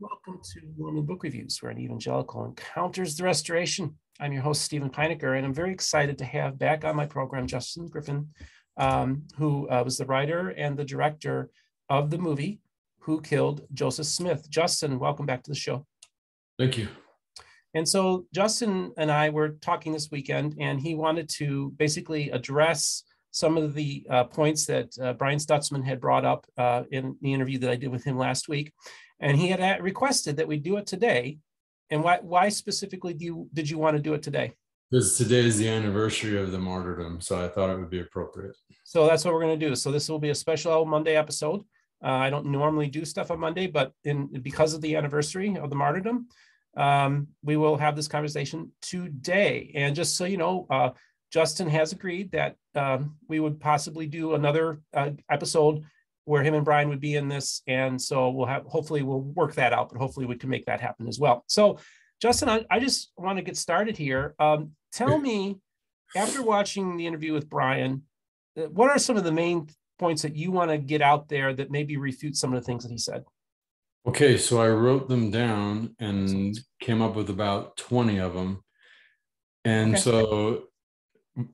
Welcome to Mormon Book Reviews, where an evangelical encounters the restoration. I'm your host, Stephen Pynakker, and I'm very excited to have back on my program Justin Griffin, um, who uh, was the writer and the director of the movie Who Killed Joseph Smith. Justin, welcome back to the show. Thank you. And so Justin and I were talking this weekend, and he wanted to basically address some of the uh, points that uh, Brian Stutzman had brought up uh, in the interview that I did with him last week. And he had requested that we do it today. And why, why specifically do you, did you want to do it today? Because today is the anniversary of the martyrdom. So I thought it would be appropriate. So that's what we're going to do. So this will be a special Monday episode. Uh, I don't normally do stuff on Monday, but in because of the anniversary of the martyrdom, um, we will have this conversation today. And just so you know, uh, Justin has agreed that um, we would possibly do another uh, episode where him and Brian would be in this. And so we'll have, hopefully we'll work that out, but hopefully we can make that happen as well. So Justin, I, I just want to get started here. Um, tell me, after watching the interview with Brian, uh, what are some of the main points that you want to get out there that maybe refute some of the things that he said? Okay, so I wrote them down and came up with about 20 of them. And okay. so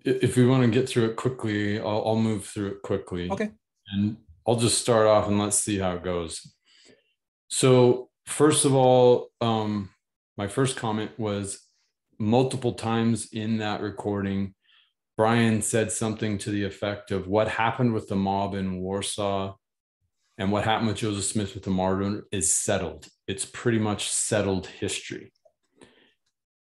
if we want to get through it quickly, I'll, I'll move through it quickly. Okay. And I'll just start off and let's see how it goes. So, first of all, um, my first comment was multiple times in that recording, Brian said something to the effect of what happened with the mob in Warsaw and what happened with Joseph Smith with the martyr is settled. It's pretty much settled history.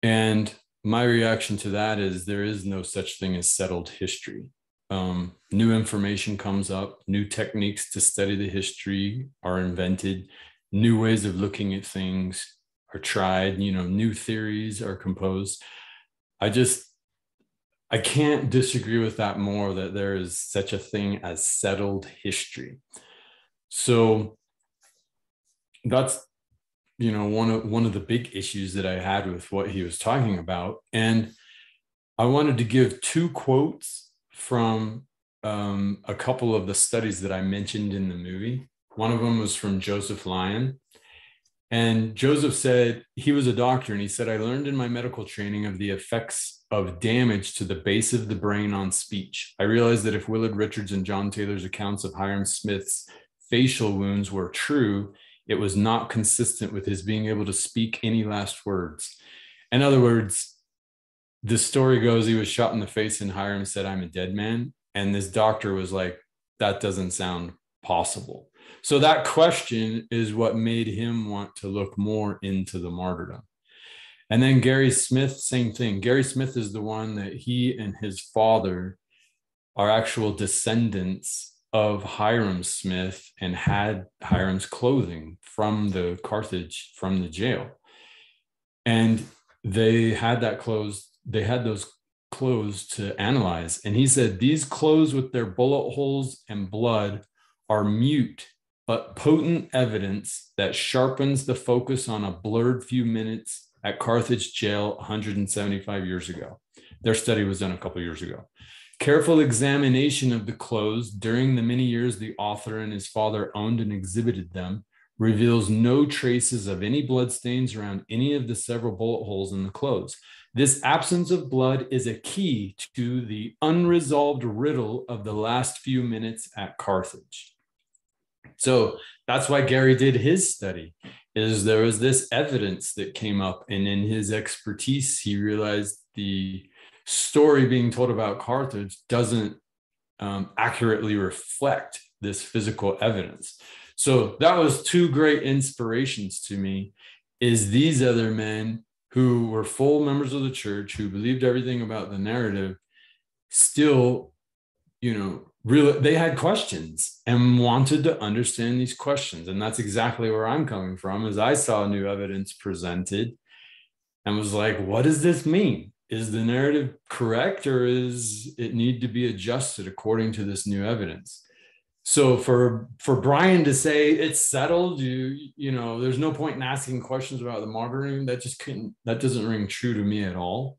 And my reaction to that is there is no such thing as settled history um, new information comes up, new techniques to study the history are invented, new ways of looking at things are tried, you know, new theories are composed. I just, I can't disagree with that more that there is such a thing as settled history. So that's you know one of one of the big issues that I had with what he was talking about and I wanted to give two quotes from um, a couple of the studies that I mentioned in the movie. One of them was from Joseph Lyon. And Joseph said he was a doctor, and he said, I learned in my medical training of the effects of damage to the base of the brain on speech. I realized that if Willard Richards and John Taylor's accounts of Hyrum Smith's facial wounds were true, it was not consistent with his being able to speak any last words. In other words, the story goes he was shot in the face and Hyrum said, I'm a dead man. And this doctor was like, that doesn't sound possible. So that question is what made him want to look more into the martyrdom. And then Gary Smith, same thing. Gary Smith is the one that he and his father are actual descendants of Hyrum Smith and had Hyrum's clothing from the Carthage, from the jail. And they had that clothes they had those clothes to analyze. And he said, These clothes with their bullet holes and blood are mute, but potent evidence that sharpens the focus on a blurred few minutes at Carthage jail 175 years ago. Their study was done a couple years ago. Careful examination of the clothes during the many years the author and his father owned and exhibited them reveals no traces of any bloodstains around any of the several bullet holes in the clothes. This absence of blood is a key to the unresolved riddle of the last few minutes at Carthage. So that's why Gary did his study is there was this evidence that came up and in his expertise he realized the story being told about Carthage doesn't um, accurately reflect this physical evidence. So that was two great inspirations to me is these other men who were full members of the church who believed everything about the narrative still you know really they had questions and wanted to understand these questions. And that's exactly where i'm coming from as i saw new evidence presented and was like what does this mean? Is the narrative correct or is it need to be adjusted according to this new evidence so for for brian to say it's settled you you know there's no point in asking questions about the martyrdom that just couldn't that doesn't ring true to me at all.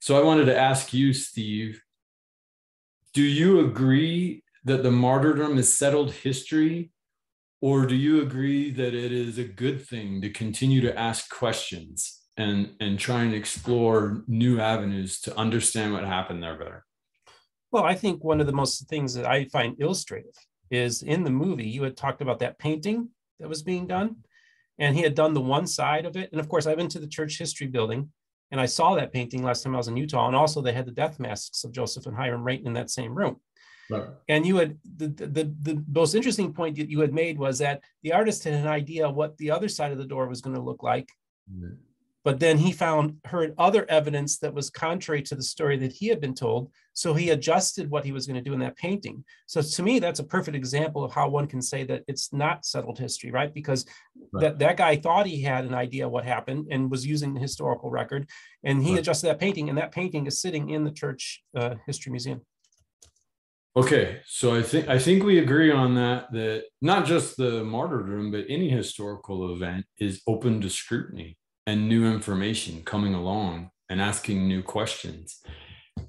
So i wanted to ask you steve do you agree that the martyrdom is settled history? Or do you agree that it is a good thing to continue to ask questions and and try and explore new avenues to understand what happened there better? Well i think one of the most things that i find illustrative is in the movie you had talked about that painting that was being done and he had done the one side of it and of course i've been to the church history building and i saw that painting last time i was in utah and also they had the death masks of joseph and hyrum right in that same room Right. And you had the, the the most interesting point that you had made was that the artist had an idea what the other side of the door was going to look like, mm-hmm. But then he found heard other evidence that was contrary to the story that he had been told. So he adjusted what he was going to do in that painting. So to me, that's a perfect example of how one can say that it's not settled history, right? Because right. that that guy thought he had an idea what happened and was using the historical record, and he right. adjusted that painting, and that painting is sitting in the church uh, history museum. Okay, so I think I think we agree on that. That not just the martyrdom, but any historical event is open to scrutiny and new information coming along and asking new questions.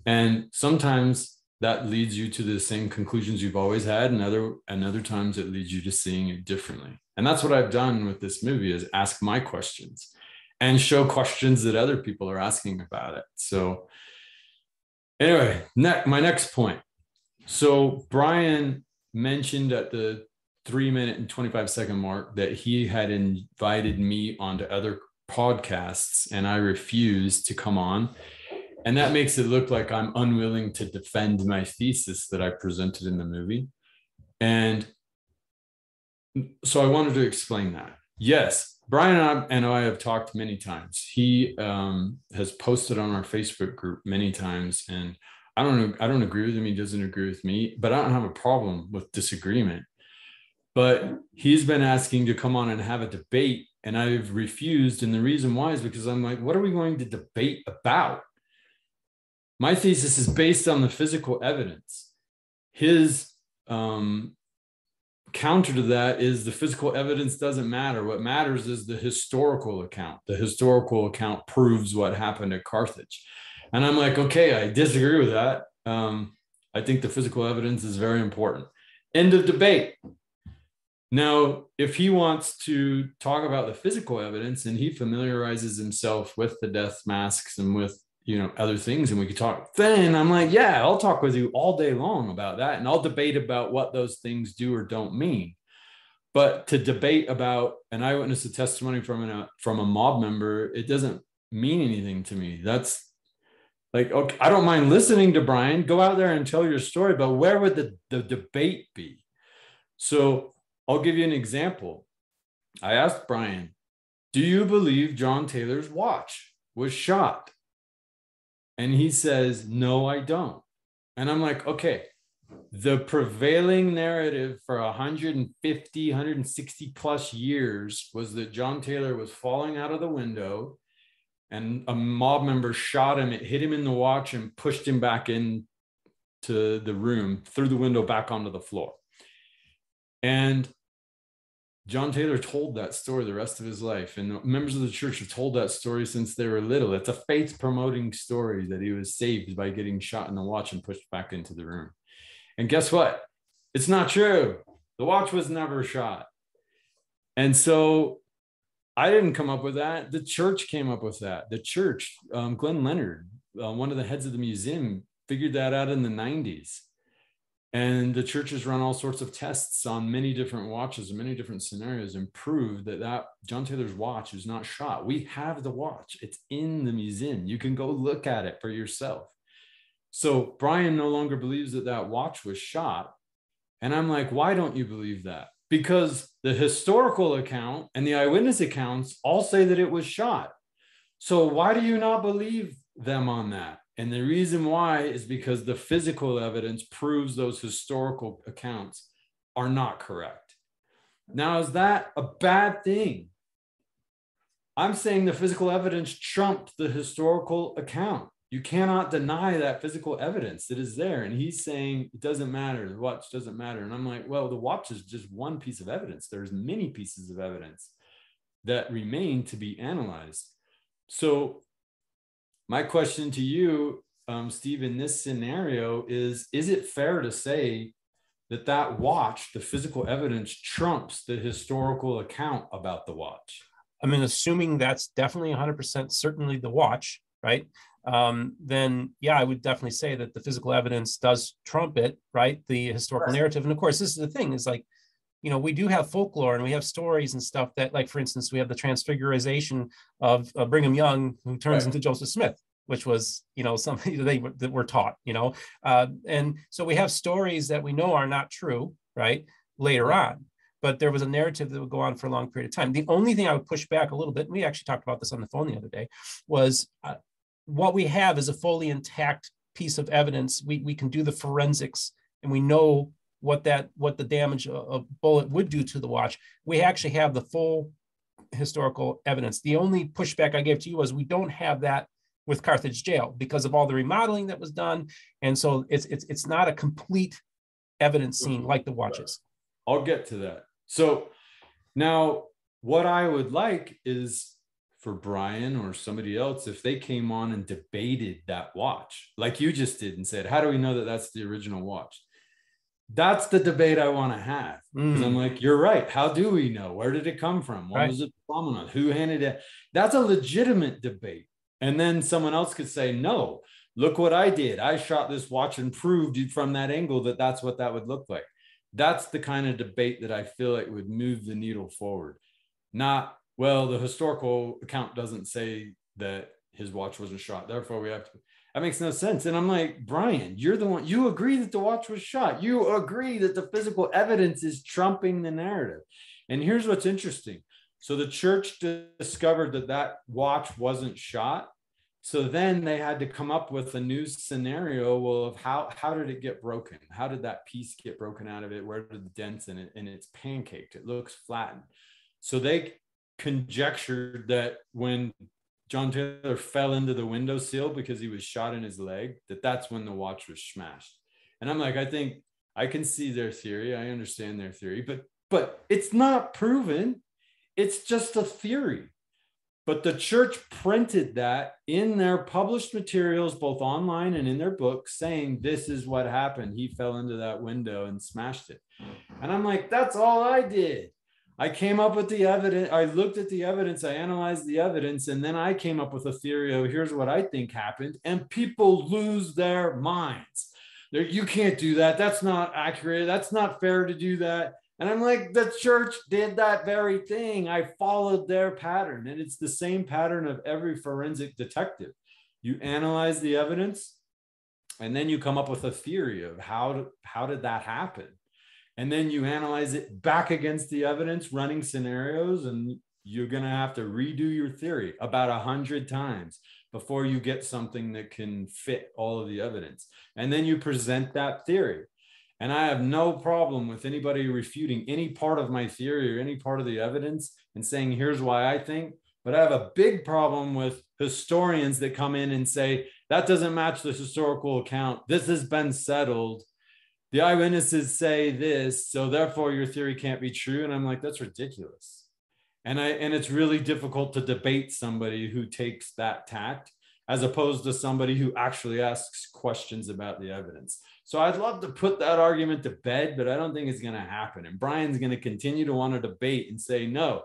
And sometimes that leads you to the same conclusions you've always had, and other and other times it leads you to seeing it differently. And that's what I've done with this movie: is ask my questions and show questions that other people are asking about it. So, anyway, ne- my next point so Brian mentioned at the three minute and 25 second mark that he had invited me onto other podcasts and I refuse to come on. And that makes it look like I'm unwilling to defend my thesis that I presented in the movie. And so I wanted to explain that. Yes, Brian and I, have talked many times. He um, has posted on our Facebook group many times, and I don't I don't agree with him. He doesn't agree with me, but I don't have a problem with disagreement. But he's been asking to come on and have a debate, and I've refused. And the reason why is because I'm like, what are we going to debate about? My thesis is based on the physical evidence. His um, counter to that is the physical evidence doesn't matter. What matters is the historical account. The historical account proves what happened at Carthage. And I'm like, okay, I disagree with that. Um, I think the physical evidence is very important. End of debate. Now, if he wants to talk about the physical evidence and he familiarizes himself with the death masks and with you know other things and we could talk then i'm like yeah i'll talk with you all day long about that and i'll debate about what those things do or don't mean. But to debate about an eyewitness testimony from a uh, from a mob member it doesn't mean anything to me. That's like okay i don't mind listening to brian. Go out there and tell your story but where would the, the debate be? So i'll give you an example i asked brian do you believe john taylor's watch was shot and he says no i don't and i'm like okay the prevailing narrative for 150 160 plus years was that john taylor was falling out of the window and a mob member shot him. It hit him in the watch and pushed him back in to the room through the window back onto the floor. And John Taylor told that story the rest of his life, and members of the church have told that story since they were little. It's a faith promoting story that he was saved by getting shot in the watch and pushed back into the room. And guess what? It's not true. The watch was never shot. And so I didn't come up with that. The church came up with that. The church, um, Glen Leonard, uh, one of the heads of the museum, figured that out in the 90s. And the church has run all sorts of tests on many different watches and many different scenarios and proved that that John Taylor's watch is not shot. We have the watch. It's in the museum. You can go look at it for yourself. So Brian no longer believes that that watch was shot. And I'm like, why don't you believe that? because the historical account and the eyewitness accounts all say that it was shot. So why do you not believe them on that? And the reason why is because the physical evidence proves those historical accounts are not correct. Now, is that a bad thing? I'm saying the physical evidence trumped the historical account you cannot deny that physical evidence that is there. And he's saying it doesn't matter. The watch doesn't matter. And I'm like, well, the watch is just one piece of evidence. There's many pieces of evidence that remain to be analyzed. So, my question to you, um, Steve, in this scenario is Is it fair to say that that watch, the physical evidence, trumps the historical account about the watch? I mean, assuming that's definitely 100% certainly the watch, right? Um, then yeah, I would definitely say that the physical evidence does trump it, right? The historical right. narrative. And of course, this is the thing is like, you know, we do have folklore and we have stories and stuff that, like, for instance, we have the transfiguration of, of Brigham Young, who turns right. into Joseph Smith, which was, you know, something they that were taught, you know. Uh, and so we have stories that we know are not true, right? Later on but there was a narrative that would go on for a long period of time. The only thing I would push back a little bit, and we actually talked about this on the phone the other day, was uh, what we have is a fully intact piece of evidence. We, we can do the forensics and we know what that what the damage a bullet would do to the watch. We actually have the full historical evidence. The only pushback I gave to you was we don't have that with Carthage jail because of all the remodeling that was done, and so it's it's it's not a complete evidence scene like the watches. I'll get to that. So now what I would like is for Brian or somebody else if they came on and debated that watch, like you just did, and said, How do we know that that's the original watch? That's the debate I want to have. Mm. I'm like, You're right. How do we know? Where did it come from? What right. was it phenomenon? Who handed it? That's a legitimate debate. And then someone else could say, No, look what I did. I shot this watch and proved from that angle that that's what that would look like. That's the kind of debate that I feel like would move the needle forward. Not well, the historical account doesn't say that his watch wasn't shot. Therefore, we have to. That makes no sense. And I'm like, Brian, you're the one, you agree that the watch was shot. You agree that the physical evidence is trumping the narrative. And here's what's interesting. So the church discovered that that watch wasn't shot. So then they had to come up with a new scenario well, of how, how did it get broken? How did that piece get broken out of it? Where did the dents in it? And it's pancaked. It looks flattened. So they conjectured that when John Taylor fell into the windowsill because he was shot in his leg, that that's when the watch was smashed. And I'm like, I think I can see their theory. I understand their theory, but but it's not proven. It's just a theory. But the church printed that in their published materials, both online and in their books, saying this is what happened. He fell into that window and smashed it. And I'm like, that's all I did. I came up with the evidence. I looked at the evidence, I analyzed the evidence, and then I came up with a theory of here's what I think happened. And people lose their minds. They're, you can't do that. That's not accurate. That's not fair to do that. And I'm like, the church did that very thing. I followed their pattern. And it's the same pattern of every forensic detective. You analyze the evidence, and then you come up with a theory of how, to, how did that happen? And then you analyze it back against the evidence running scenarios and you're going to have to redo your theory about a hundred times before you get something that can fit all of the evidence. And then you present that theory. And i have no problem with anybody refuting any part of my theory or any part of the evidence and saying here's why i think. But i have a big problem with historians that come in and say that doesn't match the historical account. This has been settled the eyewitnesses say this, so therefore your theory can't be true. And I'm like, that's ridiculous. And I and it's really difficult to debate somebody who takes that tact as opposed to somebody who actually asks questions about the evidence. So I'd love to put that argument to bed, but I don't think it's going to happen. And Brian's going to continue to want to debate and say, no,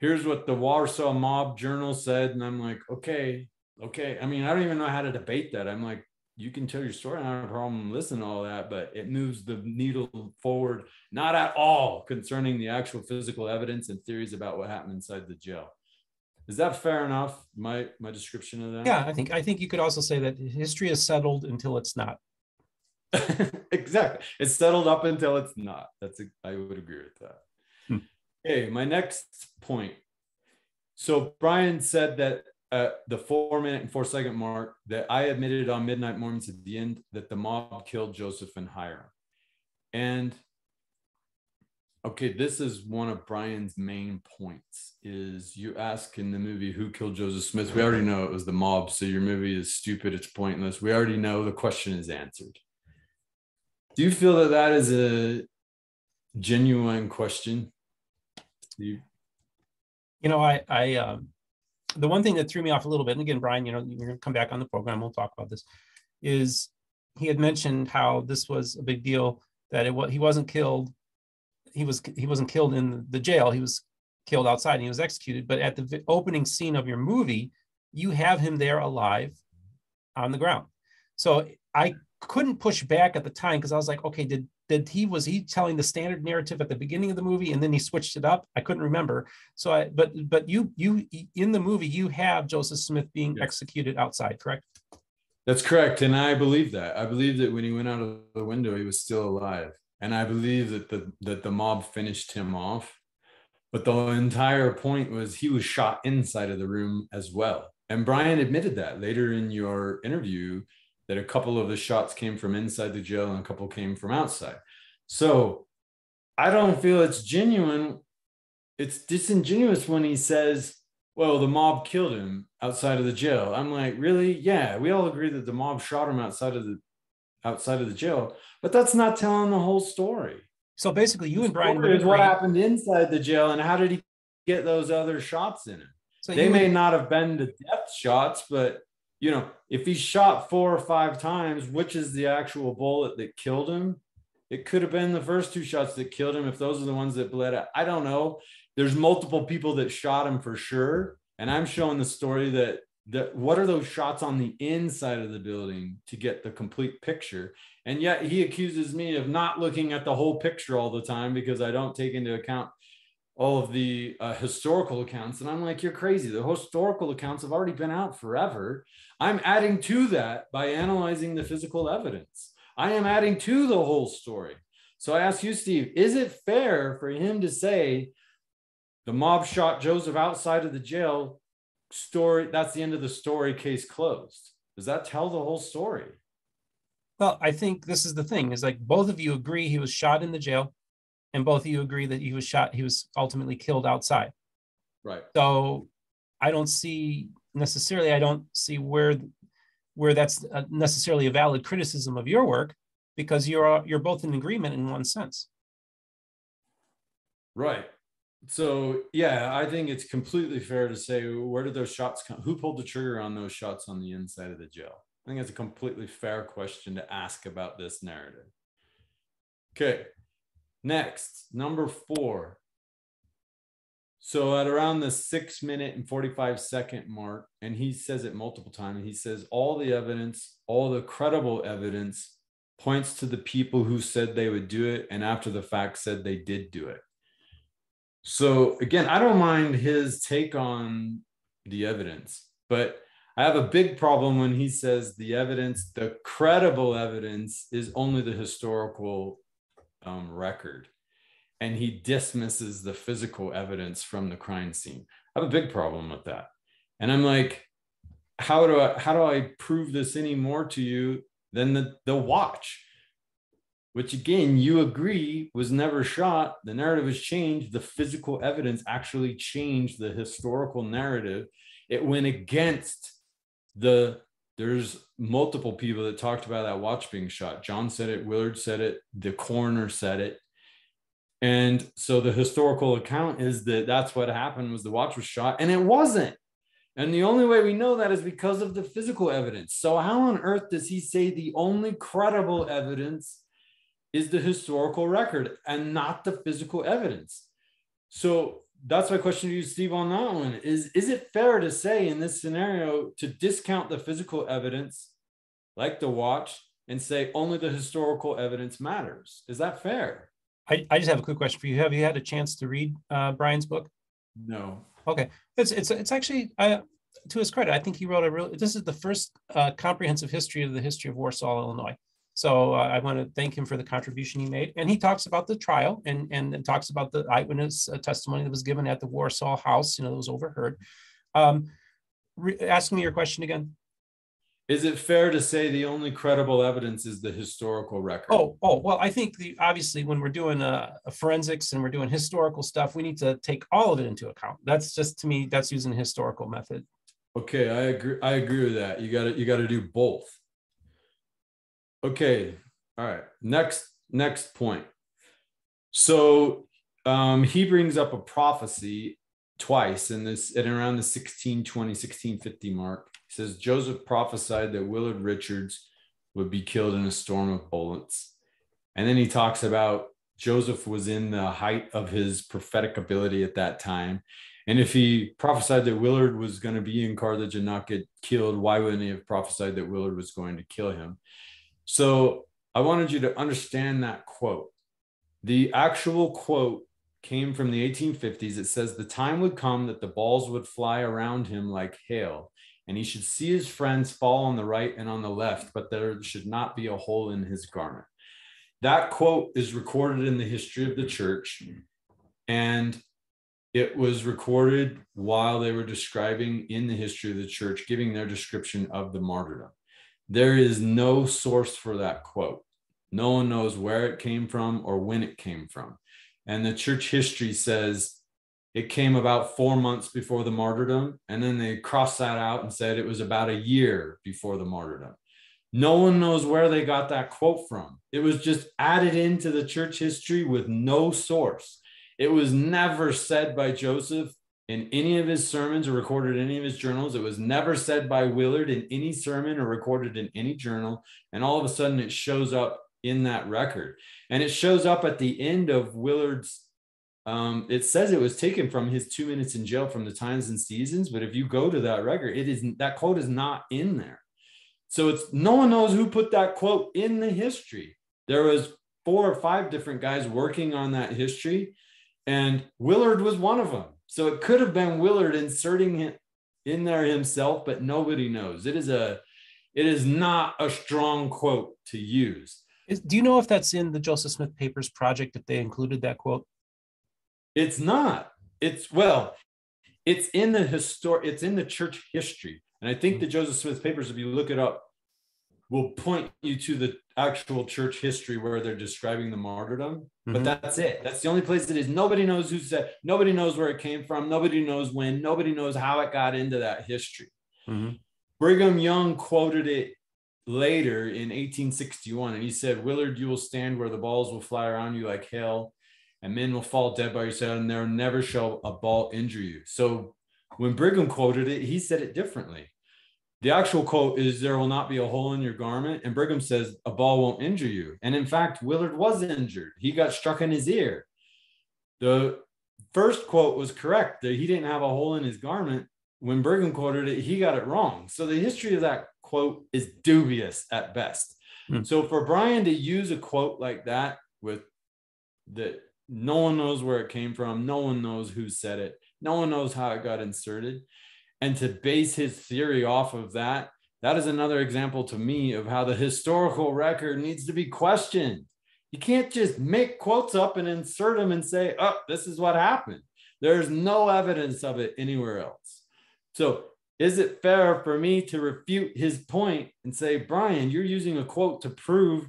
here's what the Warsaw Mob Journal said. And I'm like, okay, okay. I mean, I don't even know how to debate that. I'm like, you can tell your story. I don't have a problem listening to all that, but it moves the needle forward, not at all concerning the actual physical evidence and theories about what happened inside the jail. Is that fair enough? My my description of that? Yeah, I think I think you could also say that history is settled until it's not. exactly. It's settled up until it's not. That's a, I would agree with that. Hmm. Okay, my next point. So Brian said that at the four minute and four second mark that I admitted on Midnight Mormons at the end that the mob killed Joseph and Hyrum. And okay, this is one of Brian's main points is you ask in the movie who killed Joseph Smith. We already know it was the mob. So your movie is stupid. It's pointless. We already know the question is answered. Do you feel that that is a genuine question? You, you know, I, I, um, the one thing that threw me off a little bit, and again, Brian, you know, you're going to come back on the program, we'll talk about this, is he had mentioned how this was a big deal that it was he wasn't killed. He was he wasn't killed in the jail. He was killed outside and he was executed. But at the opening scene of your movie, you have him there alive on the ground. So I couldn't push back at the time because I was like, okay, did did he was he telling the standard narrative at the beginning of the movie and then he switched it up? I couldn't remember. So I but but you you in the movie you have Joseph Smith being yes. executed outside, correct? That's correct. And I believe that. I believe that when he went out of the window, he was still alive. And I believe that the that the mob finished him off. But the entire point was he was shot inside of the room as well. And Brian admitted that later in your interview that a couple of the shots came from inside the jail and a couple came from outside. So I don't feel it's genuine. It's disingenuous when he says, well, the mob killed him outside of the jail. I'm like, really? Yeah, we all agree that the mob shot him outside of the outside of the jail, but that's not telling the whole story. So basically, you and Brian is what happened inside the jail, and how did he get those other shots in him? So they may not have been the depth shots, but you know, if he shot four or five times, which is the actual bullet that killed him? It could have been the first two shots that killed him if those are the ones that bled out. I don't know. There's multiple people that shot him for sure. And I'm showing the story that that what are those shots on the inside of the building to get the complete picture and yet he accuses me of not looking at the whole picture all the time because i don't take into account all of the uh, historical accounts and i'm like you're crazy. The historical accounts have already been out forever. I'm adding to that by analyzing the physical evidence. I am adding to the whole story. So i ask you steve is it fair for him to say the mob shot joseph outside of the jail story that's the end of the story case closed? Does that tell the whole story? Well i think this is the thing is like both of you agree he was shot in the jail and both of you agree that he was shot he was ultimately killed outside. Right. So i don't see necessarily i don't see where where that's necessarily a valid criticism of your work because you're you're both in agreement in one sense. Right. So yeah i think it's completely fair to say where did those shots come who pulled the trigger on those shots on the inside of the jail? I think it's a completely fair question to ask about this narrative. Okay Next, number four. So at around the six minute and 45 second mark, and he says it multiple times, he says, all the evidence, all the credible evidence points to the people who said they would do it and after the fact said they did do it. So again, I don't mind his take on the evidence, but I have a big problem when he says the evidence, the credible evidence is only the historical um, record and he dismisses the physical evidence from the crime scene. I have a big problem with that. And I'm like, how do I how do I prove this any more to you than the, the watch? Which again, you agree was never shot. The narrative has changed. The physical evidence actually changed the historical narrative. It went against the there's multiple people that talked about that watch being shot. John said it, Willard said it, the coroner said it. And so the historical account is that that's what happened was the watch was shot and it wasn't. And the only way we know that is because of the physical evidence. So how on earth does he say the only credible evidence is the historical record and not the physical evidence? So that's my question to you, Steve, on that one. Is is it fair to say in this scenario to discount the physical evidence, like the watch, and say only the historical evidence matters? Is that fair? I, I just have a quick question for you. Have you had a chance to read uh, Brian's book? No. Okay, it's it's it's actually uh, to his credit. I think he wrote a real. This is the first uh, comprehensive history of the history of Warsaw, Illinois. So uh, I want to thank him for the contribution he made. And he talks about the trial and, and, talks about the eyewitness uh, testimony that was given at the Warsaw House, you know, that was overheard. Um, re- ask me your question again. Is it fair to say the only credible evidence is the historical record? Oh, oh, well, I think the obviously when we're doing a, uh, a forensics and we're doing historical stuff, we need to take all of it into account. That's just to me, that's using a historical method. Okay, I agree. I agree with that. You got to you got to do both. Okay. All right. Next, next point. So um, he brings up a prophecy twice in this at around the 1620, 1650 mark. He says Joseph prophesied that Willard Richards would be killed in a storm of bullets. And then he talks about Joseph was in the height of his prophetic ability at that time. And if he prophesied that Willard was going to be in Carthage and not get killed, why wouldn't he have prophesied that Willard was going to kill him? So I wanted you to understand that quote. The actual quote came from the 1850s. It says, The time would come that the balls would fly around him like hail, and he should see his friends fall on the right and on the left, but there should not be a hole in his garment. That quote is recorded in the history of the church. And it was recorded while they were describing in the history of the church, giving their description of the martyrdom. There is no source for that quote. No one knows where it came from or when it came from. And the church history says it came about four months before the martyrdom. And then they crossed that out and said it was about a year before the martyrdom. No one knows where they got that quote from. It was just added into the church history with no source. It was never said by Joseph in any of his sermons or recorded in any of his journals. It was never said by Willard in any sermon or recorded in any journal. And all of a sudden it shows up in that record. And it shows up at the end of Willard's. Um, it says it was taken from his two minutes in jail from the Times and Seasons, but if you go to that record, it is that quote is not in there. So it's no one knows who put that quote in the history. There was four or five different guys working on that history, and Willard was one of them. So it could have been Willard inserting it in there himself, but nobody knows. It is a it is not a strong quote to use. Is, do you know if that's in the Joseph Smith Papers project if they included that quote? It's not. It's well, it's in the histor it's in the church history. And I think hmm. the Joseph Smith Papers, if you look it up, will point you to the actual church history where they're describing the martyrdom. Mm-hmm. But that's it. That's the only place it is. Nobody knows who said, nobody knows where it came from. Nobody knows when. Nobody knows how it got into that history. Mm-hmm. Brigham Young quoted it later in 1861, and he said, Willard, you will stand where the balls will fly around you like hail, and men will fall dead by your side, and there never shall a ball injure you. So when Brigham quoted it, he said it differently. The actual quote is there will not be a hole in your garment. And Brigham says a ball won't injure you. And in fact, Willard was injured. He got struck in his ear. The first quote was correct that he didn't have a hole in his garment. When Brigham quoted it, he got it wrong. So the history of that quote is dubious at best. Hmm. So for Brian to use a quote like that with that no one knows where it came from, no one knows who said it, no one knows how it got inserted and to base his theory off of that that is another example to me of how the historical record needs to be questioned. You can't just make quotes up and insert them and say oh this is what happened. There's no evidence of it anywhere else. So is it fair for me to refute his point and say brian you're using a quote to prove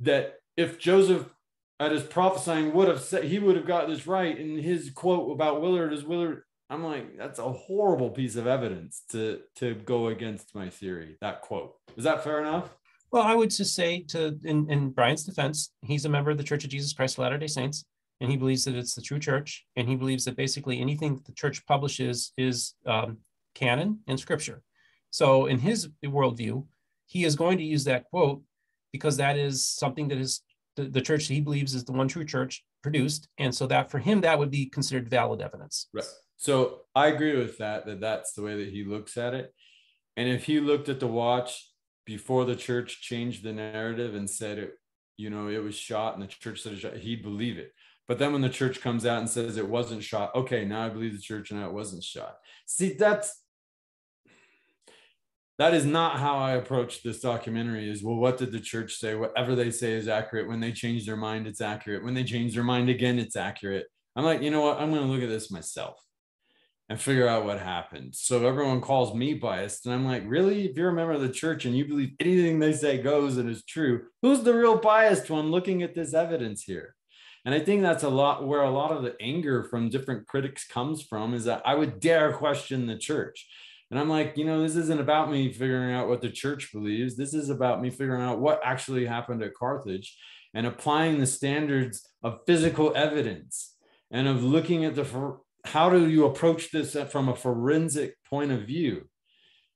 that if joseph at his prophesying would have said he would have got this right and his quote about willard is willard I'm like, that's a horrible piece of evidence to to go against my theory. That quote is that fair enough? Well, I would just say to in, in Brian's defense, he's a member of the Church of Jesus Christ of Latter-day Saints, and he believes that it's the true church, and he believes that basically anything the church publishes is um, canon and scripture. So, in his worldview, he is going to use that quote because that is something that is the, the church he believes is the one true church produced, and so that for him that would be considered valid evidence. Right. So I agree with that, that that's the way that he looks at it. And if he looked at the watch before the church changed the narrative and said it, you know, it was shot and the church said it shot, he'd believe it. But then when the church comes out and says it wasn't shot, okay, now I believe the church and now it wasn't shot. See, that's that is not how I approach this documentary is well, what did the church say? Whatever they say is accurate. When they change their mind, it's accurate. When they change their mind again, it's accurate. I'm like, you know what? I'm going to look at this myself and figure out what happened. So everyone calls me biased. And I'm like, really? If you're a member of the church and you believe anything they say goes and is true, who's the real biased one looking at this evidence here? And I think that's a lot where a lot of the anger from different critics comes from is that I would dare question the church. And I'm like, you know, this isn't about me figuring out what the church believes. This is about me figuring out what actually happened at Carthage and applying the standards of physical evidence and of looking at the how do you approach this from a forensic point of view?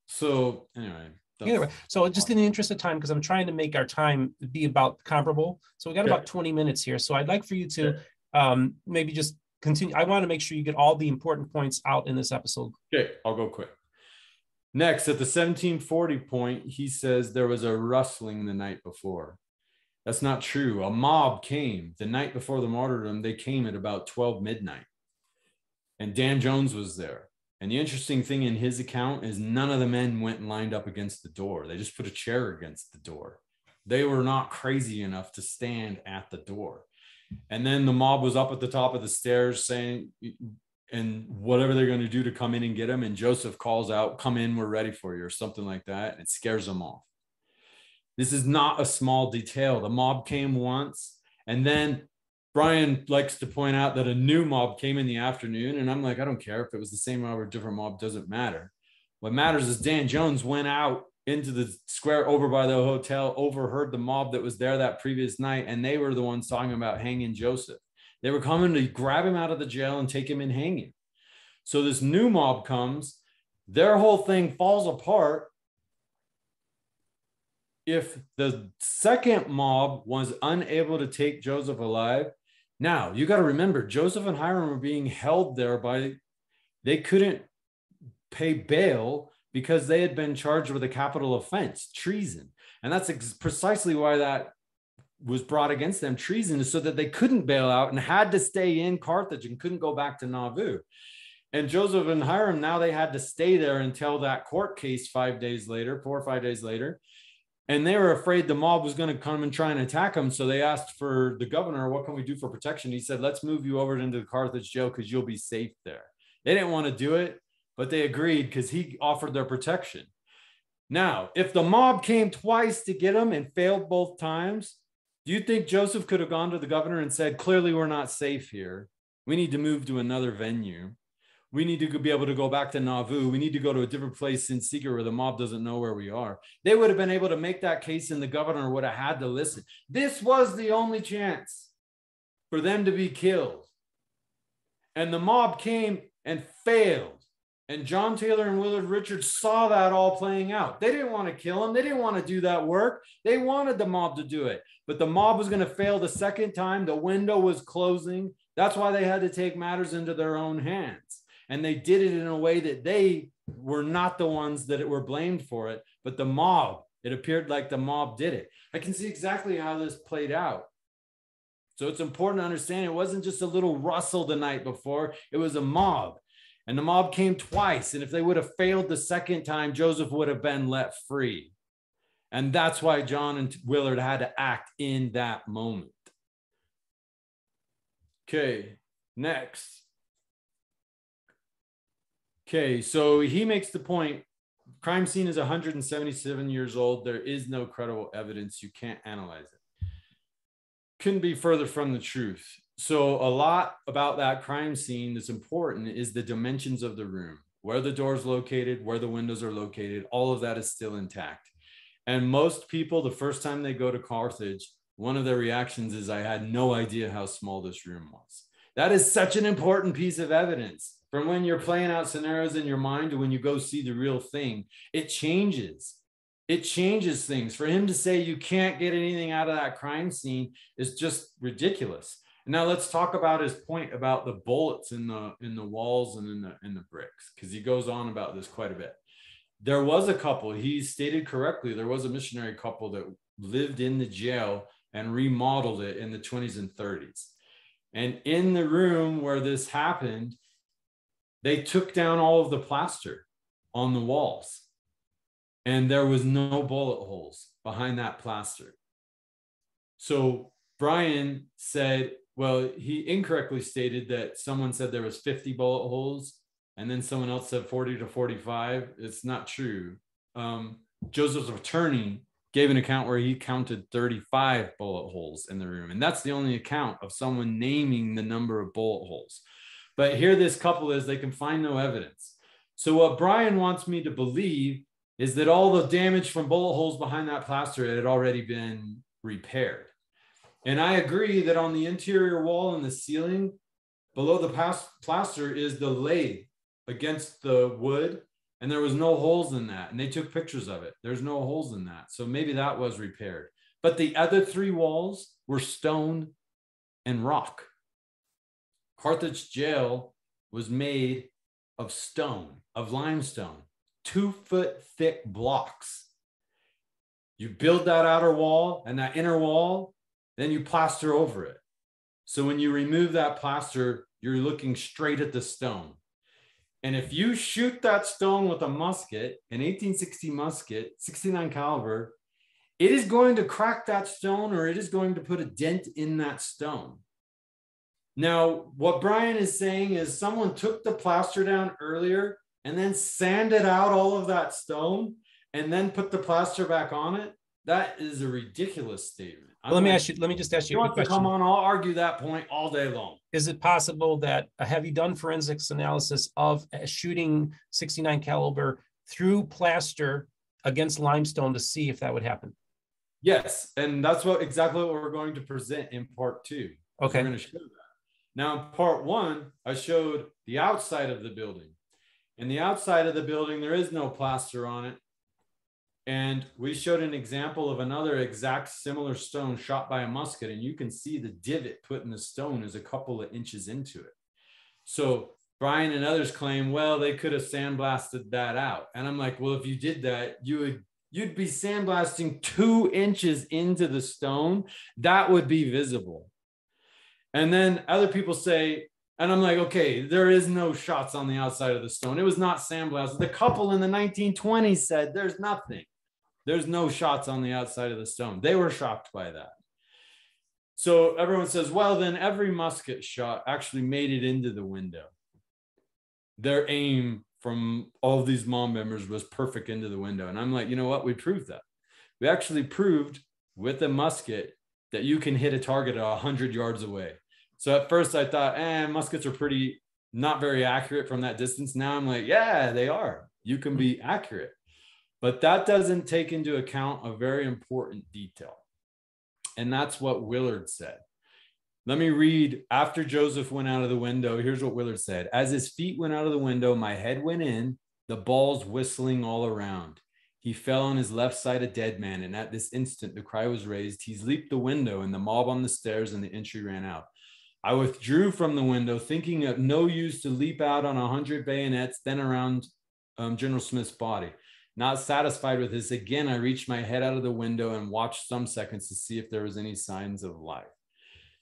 So anyway, Either way, so just in the interest of time, because I'm trying to make our time be about comparable. So we got Okay. about 20 minutes here. So I'd like for you to um, maybe just continue. I want to make sure you get all the important points out in this episode. Okay, I'll go quick. Next, at the 1740 point, he says there was a rustling the night before. That's not true. A mob came the night before the martyrdom. They came at about 12 midnight. And Dan Jones was there. And the interesting thing in his account is none of the men went and lined up against the door. They just put a chair against the door. They were not crazy enough to stand at the door. And then the mob was up at the top of the stairs saying, and whatever they're going to do to come in and get him. And Joseph calls out, Come in, we're ready for you, or something like that. And it scares them off. This is not a small detail. The mob came once, and then Brian likes to point out that a new mob came in the afternoon. And I'm like, I don't care if it was the same mob or different mob, doesn't matter. What matters is Dan Jones went out into the square over by the hotel, overheard the mob that was there that previous night, and they were the ones talking about hanging Joseph. They were coming to grab him out of the jail and take him and hang him. So this new mob comes, their whole thing falls apart. If the second mob was unable to take Joseph alive, now you got to remember Joseph and Hyrum were being held there by, they couldn't pay bail because they had been charged with a capital offense, treason. And that's ex- precisely why that was brought against them treason so that they couldn't bail out and had to stay in Carthage and couldn't go back to Nauvoo. And Joseph and Hyrum, now they had to stay there until that court case five days later, four or five days later. And they were afraid the mob was going to come and try and attack them. So they asked for the governor, what can we do for protection? He said, let's move you over into the Carthage jail because you'll be safe there. They didn't want to do it, but they agreed because he offered their protection. Now, if the mob came twice to get him and failed both times, do you think Joseph could have gone to the governor and said, clearly we're not safe here. We need to move to another venue. We need to be able to go back to Nauvoo. We need to go to a different place in secret where the mob doesn't know where we are. They would have been able to make that case, and the governor would have had to listen. This was the only chance for them to be killed. And the mob came and failed. And John Taylor and Willard Richards saw that all playing out. They didn't want to kill him. They didn't want to do that work. They wanted the mob to do it. But the mob was going to fail the second time. The window was closing. That's why they had to take matters into their own hands. And they did it in a way that they were not the ones that were blamed for it, but the mob. It appeared like the mob did it. I can see exactly how this played out. So it's important to understand it wasn't just a little rustle the night before, it was a mob. And the mob came twice. And if they would have failed the second time, Joseph would have been let free. And that's why John and Willard had to act in that moment. Okay, next. Okay, so he makes the point crime scene is 177 years old. There is no credible evidence. You can't analyze it. Couldn't be further from the truth. So, a lot about that crime scene that's important is the dimensions of the room, where the door's located, where the windows are located. All of that is still intact. And most people, the first time they go to Carthage, one of their reactions is, I had no idea how small this room was. That is such an important piece of evidence from when you're playing out scenarios in your mind to when you go see the real thing. It changes. It changes things. For him to say you can't get anything out of that crime scene is just ridiculous. Now let's talk about his point about the bullets in the in the walls and in the in the bricks because he goes on about this quite a bit. There was a couple. He stated correctly. There was a missionary couple that lived in the jail and remodeled it in the 20s and 30s. And in the room where this happened, they took down all of the plaster on the walls. And there was no bullet holes behind that plaster. So Brian said, well, he incorrectly stated that someone said there was 50 bullet holes and then someone else said 40 to 45. It's not true. Um, Joseph's attorney gave an account where he counted 35 bullet holes in the room. And that's the only account of someone naming the number of bullet holes. But here, this couple is they can find no evidence. So, what Brian wants me to believe is that all the damage from bullet holes behind that plaster had already been repaired. And I agree that on the interior wall and the ceiling, below the plaster is the lathe against the wood and there was no holes in that. And they took pictures of it. There's no holes in that. So maybe that was repaired. But the other three walls were stone and rock. Carthage jail was made of stone, of limestone, two foot thick blocks. You build that outer wall and that inner wall, then you plaster over it. So when you remove that plaster, you're looking straight at the stone. And if you shoot that stone with a musket, an 1860 musket, 69 caliber, it is going to crack that stone or it is going to put a dent in that stone. Now, what Brian is saying is someone took the plaster down earlier and then sanded out all of that stone and then put the plaster back on it. That is a ridiculous statement. Let me ask you. Let me just ask you, you a want question. to come on? I'll argue that point all day long. Is it possible that have you done forensics analysis of shooting 69 caliber through plaster against limestone to see if that would happen? Yes, and that's what exactly what we're going to present in part two. Okay. We're going to show that. Now, in part one, I showed the outside of the building. In the outside of the building, there is no plaster on it. And we showed an example of another exact similar stone shot by a musket, and you can see the divot put in the stone is a couple of inches into it. So Brian and others claim, well, they could have sandblasted that out. And I'm like, well, if you did that, you would you'd be sandblasting two inches into the stone. That would be visible. And then other people say, and I'm like, okay, there is no shots on the outside of the stone. It was not sandblasted. The couple in the 1920s said there's nothing. There's no shots on the outside of the stone. They were shocked by that. So everyone says, well, then every musket shot actually made it into the window. Their aim from all these mom members was perfect into the window. And I'm like, you know what? We proved that. We actually proved with a musket that you can hit a target 100 yards away. So at first I thought, eh, muskets are pretty not very accurate from that distance. Now I'm like, yeah, they are. You can be accurate. But that doesn't take into account a very important detail. And that's what Willard said. Let me read after Joseph went out of the window. Here's what Willard said As his feet went out of the window, my head went in, the balls whistling all around. He fell on his left side, a dead man. And at this instant, the cry was raised. He's leaped the window, and the mob on the stairs and the entry ran out. I withdrew from the window, thinking it no use to leap out on a hundred bayonets, then around um, General Smith's body. Not satisfied with this, again, I reached my head out of the window and watched some seconds to see if there was any signs of life.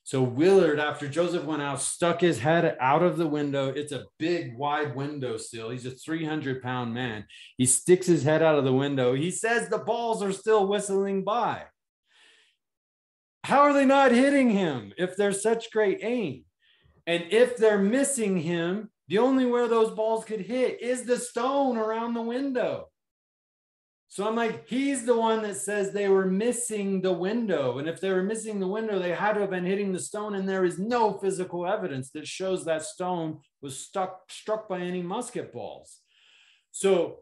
So Willard, after Joseph went out, stuck his head out of the window. It's a big, wide window sill. He's a 300 pound man. He sticks his head out of the window. He says the balls are still whistling by. How are they not hitting him if they're such great aim? And if they're missing him, the only where those balls could hit is the stone around the window. So I'm like, he's the one that says they were missing the window. And if they were missing the window, they had to have been hitting the stone. And there is no physical evidence that shows that stone was stuck, struck by any musket balls. So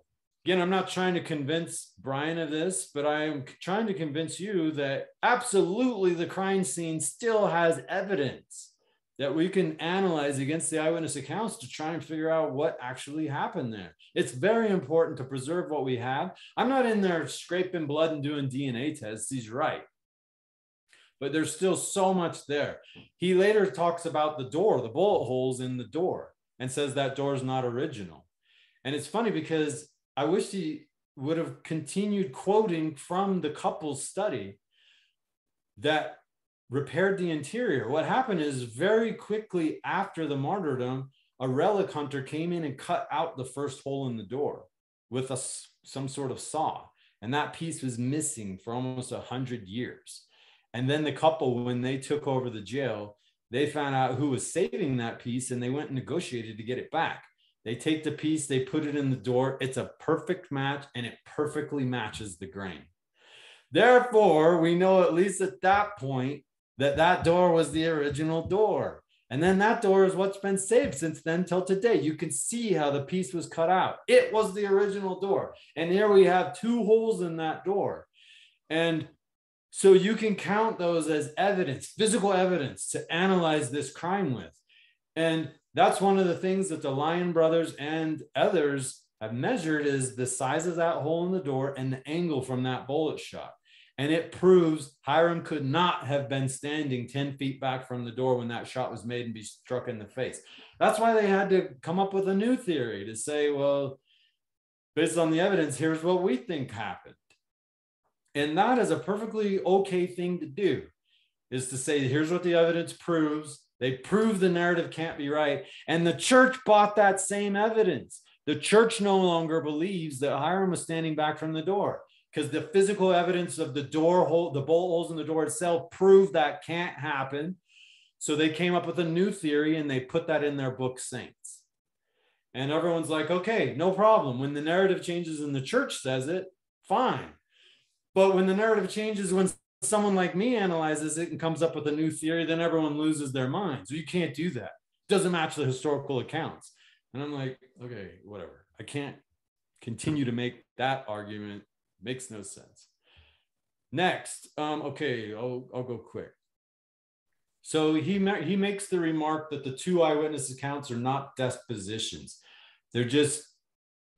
again, I'm not trying to convince Brian of this, but I am trying to convince you that absolutely the crime scene still has evidence that we can analyze against the eyewitness accounts to try and figure out what actually happened there. It's very important to preserve what we have. I'm not in there scraping blood and doing DNA tests. He's right. But there's still so much there. He later talks about the door, the bullet holes in the door, and says that door is not original. And it's funny because I wish he would have continued quoting from the couple's study that repaired the interior. What happened is very quickly after the martyrdom, a relic hunter came in and cut out the first hole in the door with a, some sort of saw. And that piece was missing for almost a hundred years. And then the couple, when they took over the jail, they found out who was saving that piece and they went and negotiated to get it back. They take the piece, they put it in the door. It's a perfect match and it perfectly matches the grain. Therefore, we know at least at that point that that door was the original door. And then that door is what's been saved since then till today. You can see how the piece was cut out. It was the original door. And here we have two holes in that door. And so you can count those as evidence, physical evidence to analyze this crime with. And that's one of the things that the Lyon brothers and others have measured is the size of that hole in the door and the angle from that bullet shot. And it proves Hyrum could not have been standing 10 feet back from the door when that shot was made and be struck in the face. That's why they had to come up with a new theory to say, well, based on the evidence, here's what we think happened. And that is a perfectly okay thing to do, is to say, here's what the evidence proves. They prove the narrative can't be right. And the church bought that same evidence. The church no longer believes that Hyrum was standing back from the door because the physical evidence of the door hole, the bolt holes in the door itself prove that can't happen. So they came up with a new theory and they put that in their book Saints. And everyone's like, okay, no problem. When the narrative changes and the church says it, fine. But when the narrative changes, when someone like me analyzes it and comes up with a new theory, then everyone loses their minds. You can't do that. It doesn't match the historical accounts. And I'm like, okay, whatever. I can't continue to make that argument. Makes no sense. Next, um, okay, I'll, I'll go quick. So he he makes the remark that the two eyewitness accounts are not depositions; they're just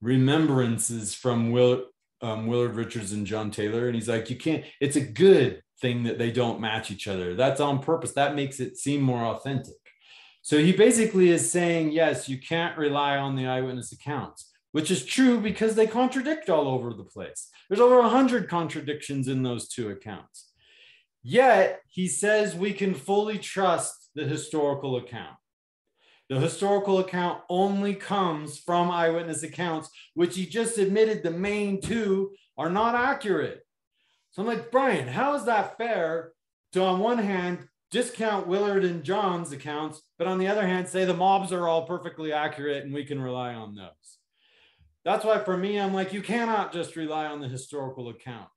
remembrances from Will, um, Willard Richards and John Taylor. And he's like, you can't. It's a good thing that they don't match each other. That's on purpose. That makes it seem more authentic. So he basically is saying, yes, you can't rely on the eyewitness accounts, which is true because they contradict all over the place. There's over 100 contradictions in those two accounts. Yet he says we can fully trust the historical account. The historical account only comes from eyewitness accounts, which he just admitted the main two are not accurate. So I'm like, Brian, how is that fair to, on one hand, discount Willard and John's accounts, but on the other hand, say the mobs are all perfectly accurate and we can rely on those. That's why for me, I'm like, you cannot just rely on the historical account.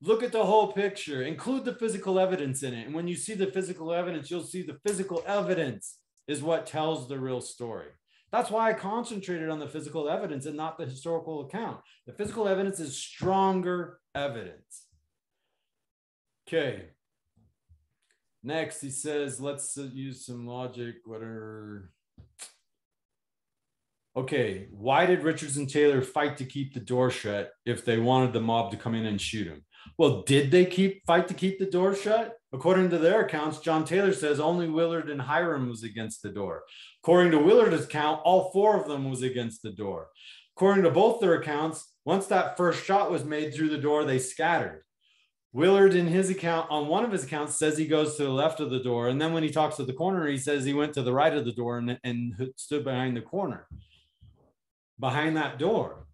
Look at the whole picture, include the physical evidence in it. And when you see the physical evidence, you'll see the physical evidence is what tells the real story. That's why I concentrated on the physical evidence and not the historical account. The physical evidence is stronger evidence. Okay, Next, he says, let's use some logic, whatever. Okay, why did Richards and Taylor fight to keep the door shut if they wanted the mob to come in and shoot him? Well, did they keep fight to keep the door shut? According to their accounts, John Taylor says only Willard and Hyrum was against the door. According to Willard's account, all four of them was against the door. According to both their accounts, once that first shot was made through the door, they scattered. Willard, in his account, on one of his accounts, says he goes to the left of the door. And then when he talks to the corner, he says he went to the right of the door and, and stood behind the corner, behind that door.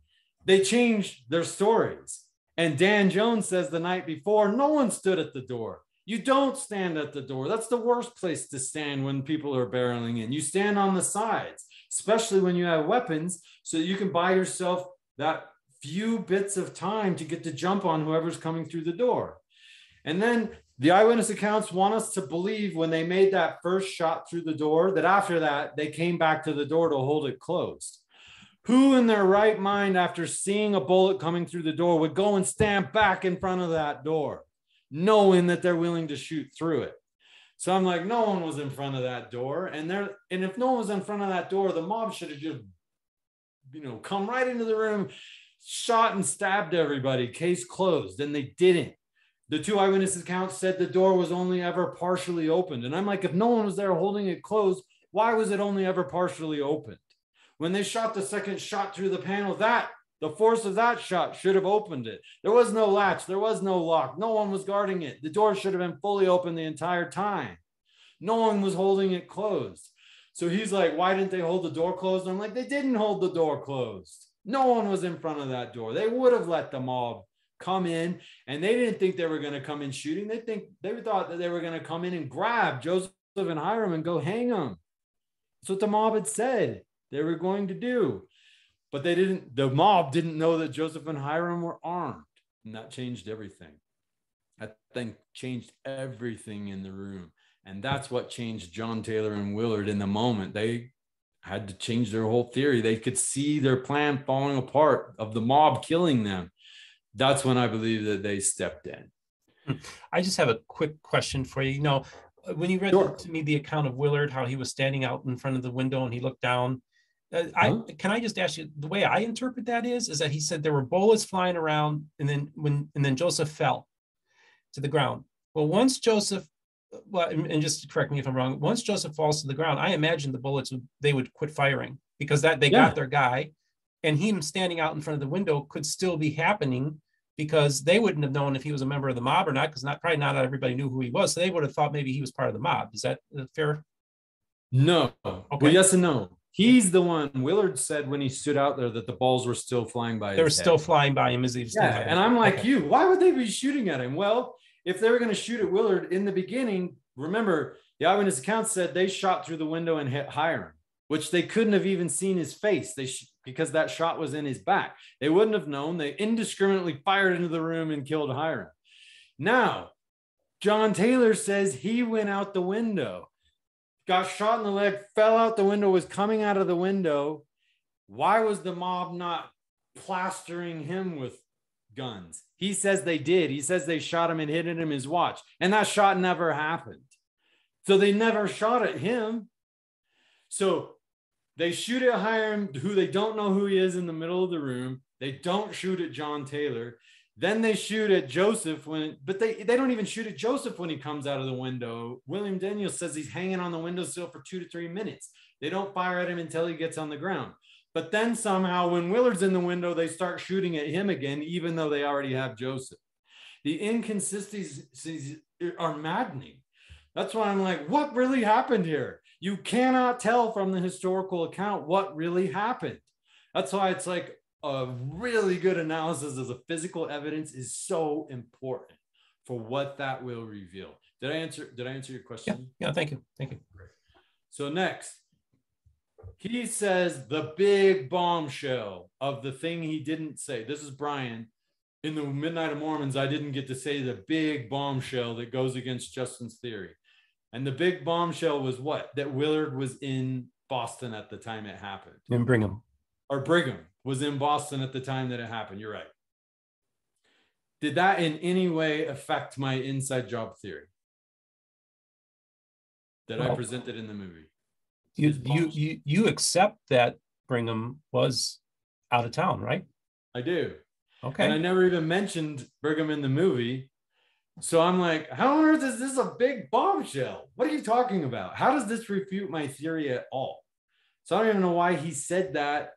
They changed their stories. And Dan Jones says the night before, no one stood at the door. You don't stand at the door. That's the worst place to stand when people are barreling in. You stand on the sides, especially when you have weapons, so you can buy yourself that few bits of time to get to jump on whoever's coming through the door. And then the eyewitness accounts want us to believe when they made that first shot through the door that after that they came back to the door to hold it closed. Who in their right mind, after seeing a bullet coming through the door, would go and stand back in front of that door, knowing that they're willing to shoot through it? So I'm like, no one was in front of that door. And there, and if no one was in front of that door, the mob should have just, you know, come right into the room, shot and stabbed everybody, case closed. And they didn't. The two eyewitness accounts said the door was only ever partially opened. And I'm like, if no one was there holding it closed, why was it only ever partially opened? When they shot the second shot through the panel, that the force of that shot should have opened it. There was no latch, there was no lock, no one was guarding it. The door should have been fully open the entire time. No one was holding it closed. So he's like, why didn't they hold the door closed? I'm like, they didn't hold the door closed. No one was in front of that door. They would have let the mob come in, and they didn't think they were going to come in shooting. They think they thought that they were going to come in and grab Joseph and Hyrum and go hang them. That's what the mob had said they were going to do. But they didn't, the mob didn't know that Joseph and Hyrum were armed. And that changed everything. That thing changed everything in the room. And that's what changed John Taylor and Willard in the moment. They had to change their whole theory. They could see their plan falling apart of the mob killing them. That's when I believe that they stepped in. I just have a quick question for you. You know, when you read sure. to me the account of Willard, how he was standing out in front of the window and he looked down, Uh, I can I just ask you the way I interpret that is is that he said there were bullets flying around and then when and then Joseph fell to the ground. Well, once Joseph, well, and, just correct me if I'm wrong. Once Joseph falls to the ground, I imagine the bullets would they would quit firing because that they Yeah. got their guy, and him standing out in front of the window could still be happening because they wouldn't have known if he was a member of the mob or not because not probably not everybody knew who he was. So they would have thought maybe he was part of the mob. Is that uh, fair? No. Okay. Well, yes and no. He's the one. Willard said when he stood out there that the balls were still flying by. They were still flying by him as he was. Yeah, and. I'm like Okay. you. Why would they be shooting at him? Well, if they were going to shoot at Willard in the beginning, remember the eyewitness account said they shot through the window and hit Hyrum, which they couldn't have even seen his face. They sh- because that shot was in his back. They wouldn't have known. They indiscriminately fired into the room and killed Hyrum. Now, John Taylor says he went out the window, got shot in the leg, fell out the window, was coming out of the window. Why was the mob not plastering him with guns? He says they did. He says they shot him and hit him his watch, and that shot never happened. So they never shot at him. So they shoot at Hyrum, who they don't know who he is in the middle of the room. They don't shoot at John Taylor. Then they shoot at Joseph when, but they, they don't even shoot at Joseph when he comes out of the window. William Daniels says he's hanging on the windowsill for two to three minutes. They don't fire at him until he gets on the ground. But then somehow, when Willard's in the window, they start shooting at him again, even though they already have Joseph. The inconsistencies are maddening. That's why I'm like, what really happened here? You cannot tell from the historical account what really happened. That's why it's like a really good analysis of the physical evidence is so important for what that will reveal. Did I answer? Did I answer your question? Yeah, thank you. Thank you. So next, he says the big bombshell of the thing he didn't say. This is Brian. In the Midnight of Mormons, I didn't get to say the big bombshell that goes against Justin's theory. And the big bombshell was what? That Willard was in Boston at the time it happened. In Brigham. Or Brigham was in Boston at the time that it happened. You're right. Did that in any way affect my inside job theory that I Well- presented in the movie? You you you you accept that Brigham was out of town, right? I do. Okay. And I never even mentioned Brigham in the movie. So I'm like, how on earth is this a big bombshell? What are you talking about? How does this refute my theory at all? So I don't even know why he said that.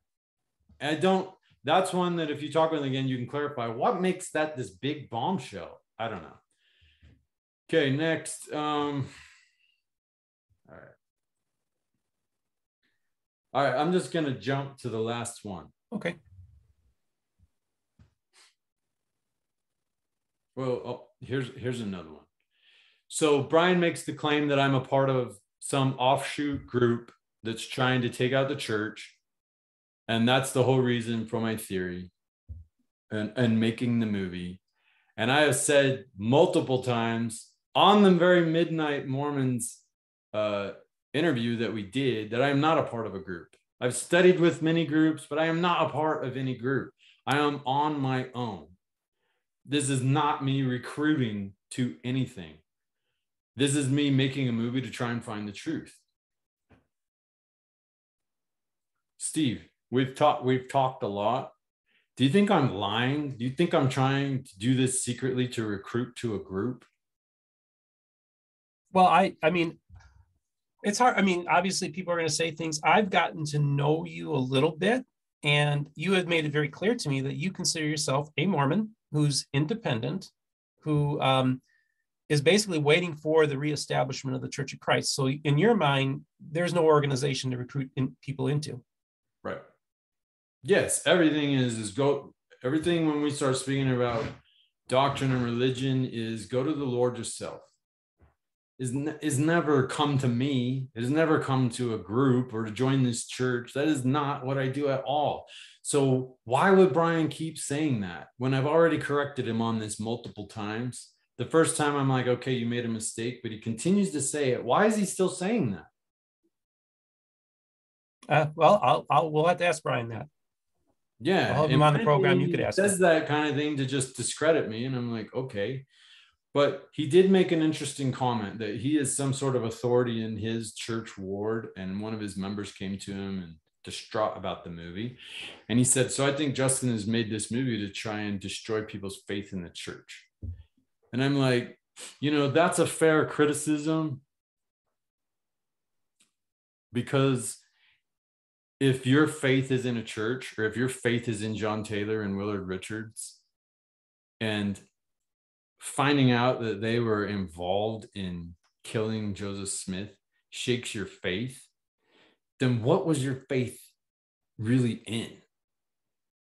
I don't, that's one that if you talk with again, you can clarify what makes that this big bombshell. I don't know. Okay, next. Um, all right. All right, I'm just gonna jump to the last one. okay. Well, oh, here's here's another one. So Brian makes the claim that I'm a part of some offshoot group that's trying to take out the church, and that's the whole reason for my theory, and and making the movie. And I have said multiple times on the very Midnight Mormons uh, interview that we did that I am not a part of a group. I've studied with many groups, but I am not a part of any group. I am on my own this is not me recruiting to anything. This is me making a movie to try and find the truth. Steve, we've talked we've talked a lot. Do you think I'm lying? Do you think I'm trying to do this secretly to recruit to a group? Well, I I mean, it's hard. I mean, obviously, people are going to say things. I've gotten to know you a little bit, and you have made it very clear to me that you consider yourself a Mormon who's independent, who um, is basically waiting for the reestablishment of the Church of Christ. So, in your mind, there's no organization to recruit in, people into. Yes, everything is is go everything when we start speaking about doctrine and religion is go to the Lord yourself. Is, is never come to me. It has never come to a group or to join this church. That is not what I do at all. So why would Brian keep saying that when I've already corrected him on this multiple times? The first time I'm like, okay, you made a mistake, but he continues to say it. Why is he still saying that? Uh, well, I'll, I'll we'll have to ask Brian that. Yeah, I'll him on the program, you could ask Says that kind of thing to just discredit me, and I'm like, okay. But he did make an interesting comment that he is some sort of authority in his church ward, and one of his members came to him and distraught about the movie. And he said, So I think Justin has made this movie to try and destroy people's faith in the church. And I'm like, you know, that's a fair criticism because if your faith is in a church or if your faith is in John Taylor and Willard Richards and finding out that they were involved in killing Joseph Smith shakes your faith, then what was your faith really in?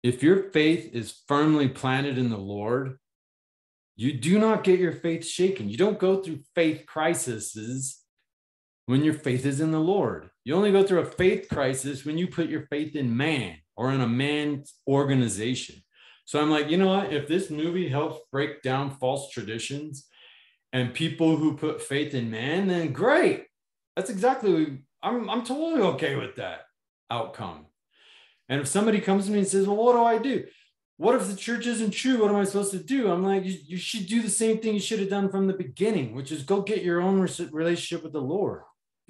If your faith is firmly planted in the Lord, you do not get your faith shaken. You don't go through faith crises when your faith is in the Lord. You only go through a faith crisis when you put your faith in man or in a man's organization. So I'm like, you know what? If this movie helps break down false traditions and people who put faith in man, then great. That's exactly I'm I'm totally okay with that outcome. And if somebody comes to me and says, "Well, what do I do?" What if the church isn't true? What am I supposed to do? I'm like, you, you should do the same thing you should have done from the beginning, which is go get your own relationship with the Lord.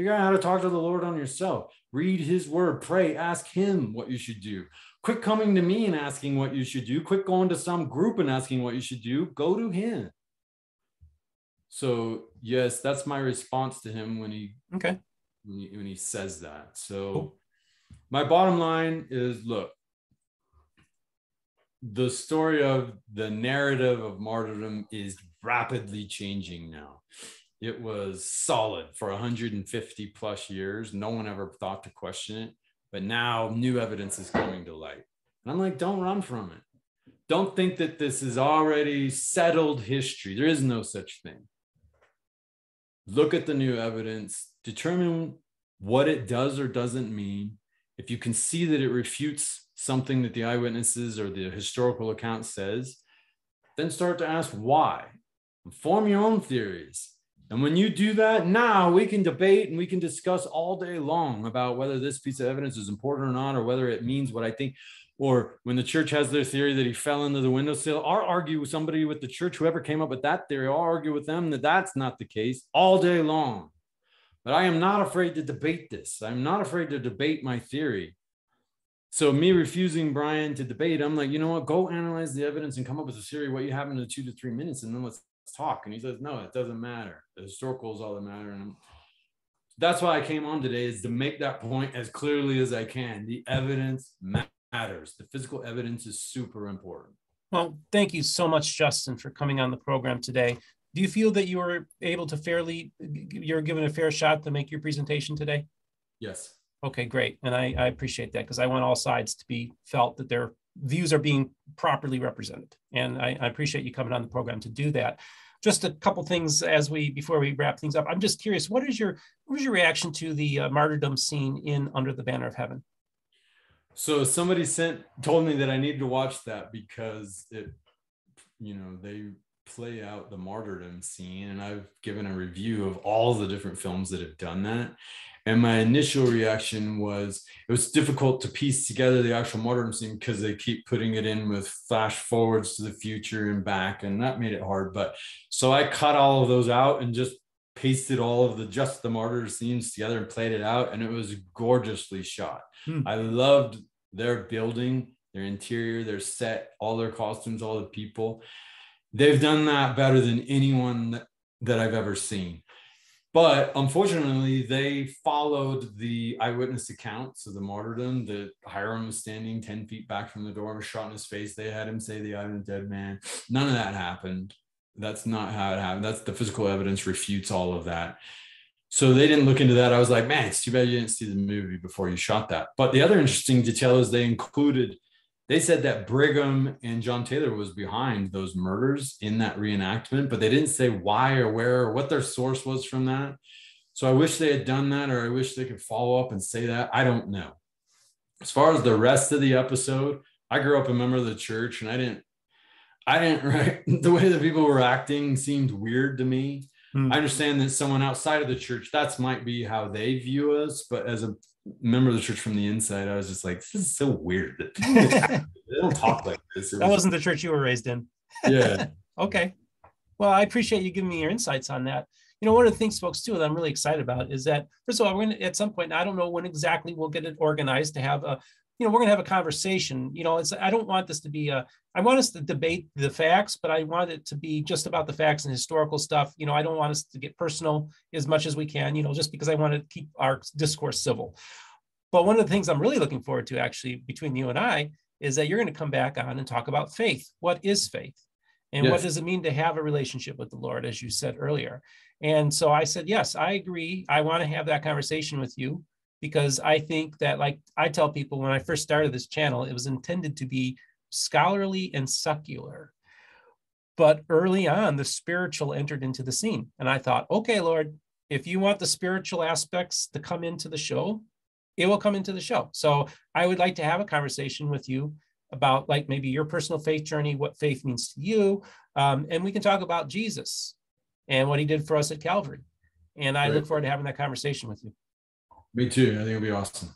Figure out how to talk to the Lord on yourself. Read his word, pray, ask him what you should do. Quit coming to me and asking what you should do. Quit going to some group and asking what you should do. Go to him. So, yes, that's my response to him when he okay when he, when he says that. So, cool. my bottom line is look, the story of the narrative of martyrdom is rapidly changing now. It was solid for 150 plus years. No one ever thought to question it. But now new evidence is coming to light. And I'm like, don't run from it. Don't think that this is already settled history. There is no such thing. Look at the new evidence, determine what it does or doesn't mean. If you can see that it refutes something that the eyewitnesses or the historical account says, then start to ask why. Form your own theories. And when you do that, now we can debate and we can discuss all day long about whether this piece of evidence is important or not, or whether it means what I think. Or when the church has their theory that he fell into the windowsill, I'll argue with somebody with the church, whoever came up with that theory, I'll argue with them that that's not the case all day long. But I am not afraid to debate this. I'm not afraid to debate my theory. So me refusing Brian to debate, I'm like, you know what? Go analyze the evidence and come up with a theory. What you have in the two to three minutes, and then let's talk. And he says, no, it doesn't matter. The historical is all that matter. And I'm, that's why I came on today is to make that point as clearly as I can. The evidence matters. The physical evidence is super important. Well, thank you so much, Justin, for coming on the program today. Do you feel that you were able to fairly, you're given a fair shot to make your presentation today? Yes. Okay, great. And I, I appreciate that because I want all sides to be felt that their views are being properly represented. And I, I, appreciate you coming on the program to do that. Just a couple things as we before we wrap things up. I'm just curious, what is your what is your reaction to the uh, martyrdom scene in Under the Banner of Heaven? So somebody sent told me that I needed to watch that because it, you know, they play out the martyrdom scene, and I've given a review of all the different films that have done that, and my initial reaction was it was difficult to piece together the actual martyrdom scene because they keep putting it in with flash forwards to the future and back, and that made it hard. But so I cut all of those out and just pasted all of the just the martyr scenes together and played it out, and it was gorgeously shot. Hmm. I loved their building, their interior, their set, all their costumes, all the people. They've done that better than anyone that, that I've ever seen. But unfortunately, they followed the eyewitness accounts of the martyrdom that Hyrum was standing 10 feet back from the door, was shot in his face. They had him say the of the dead man. None of that happened. That's not how it happened. That's the physical evidence refutes all of that. So they didn't look into that. I was like, man, it's too bad you didn't see the movie before you shot that. But the other interesting detail is they included they said that Brigham and John Taylor was behind those murders in that reenactment, but they didn't say why or where or what their source was from that. So I wish they had done that, or I wish they could follow up and say that. I don't know. As far as the rest of the episode, I grew up a member of the church, and I didn't, I didn't. Right, the way that people were acting seemed weird to me. Hmm. I understand that someone outside of the church, that's might be how they view us, but as a member of the church from the inside, I was just like, this is so weird that they don't talk like this. that wasn't the church you were raised in. Yeah. okay. Well, I appreciate you giving me your insights on that. you know, one of the things, folks, too, that I'm really excited about is that first of all, we're going to at some point. I don't know when exactly we'll get it organized to have a you know, we're going to have a conversation. You know, it's I don't want this to be a. I want us to debate the facts, but I want it to be just about the facts and historical stuff. You know, I don't want us to get personal as much as we can. You know, just because I want to keep our discourse civil. But one of the things I'm really looking forward to, actually, between you and I, is that you're going to come back on and talk about faith. What is faith? And yes. what does it mean to have a relationship with the Lord, as you said earlier? And so I said, yes, I agree. I want to have that conversation with you because I think that, like I tell people when I first started this channel, it was intended to be scholarly and secular. But early on, the spiritual entered into the scene. And I thought, okay, Lord, if you want the spiritual aspects to come into the show, it will come into the show. So I would like to have a conversation with you about like maybe your personal faith journey, what faith means to you. Um, and we can talk about Jesus and what he did for us at Calvary. And I look forward to having that conversation with you. Me too. I think it'll be awesome.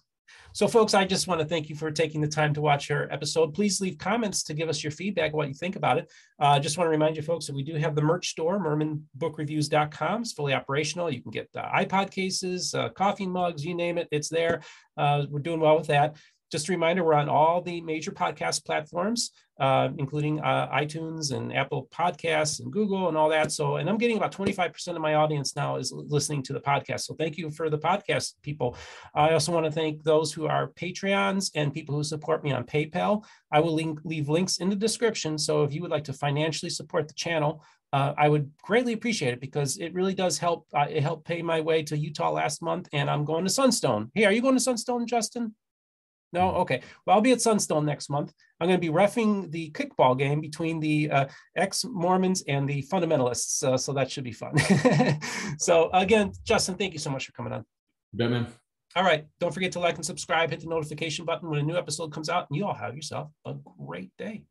So, folks, I just want to thank you for taking the time to watch our episode. Please leave comments to give us your feedback, what you think about it. I uh, just want to remind you, folks, that we do have the merch store, mormonbookreviews.com. It's fully operational. You can get uh, iPod cases, uh, coffee mugs, you name it, it's there. Uh, we're doing well with that. Just a reminder, we're on all the major podcast platforms, uh, including uh, iTunes and Apple Podcasts and Google and all that. So, and I'm getting about 25% of my audience now is listening to the podcast. So, thank you for the podcast people. I also want to thank those who are Patreons and people who support me on PayPal. I will link, leave links in the description. So, if you would like to financially support the channel, uh, I would greatly appreciate it because it really does help. Uh, it helped pay my way to Utah last month, and I'm going to Sunstone. Hey, are you going to Sunstone, Justin? No, mm. okay. Well, I'll be at Sunstone next month. I'm going to be refing the kickball game between the uh, ex-Mormons and the fundamentalists, uh, so that should be fun. so again, Justin, thank you so much for coming on. Yeah, man. All right. Don't forget to like and subscribe. Hit the notification button when a new episode comes out, and you all have yourself a great day.